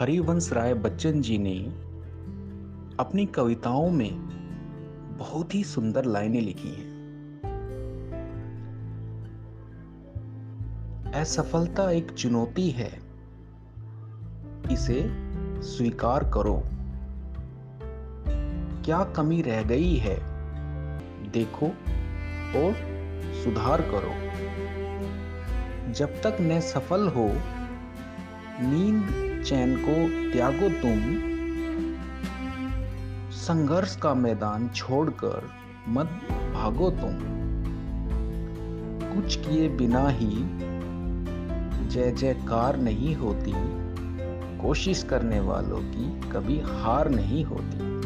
हरिवंश राय बच्चन जी ने अपनी कविताओं में बहुत ही सुंदर लाइनें लिखी हैं। असफलता एक चुनौती है। इसे स्वीकार करो। क्या कमी रह गई है? देखो और सुधार करो। जब तक न सफल हो, नींद चैन को त्यागो तुम। संघर्ष का मैदान छोड़कर मत भागो तुम। कुछ किए बिना ही जय जयकार नहीं होती। कोशिश करने वालों की कभी हार नहीं होती।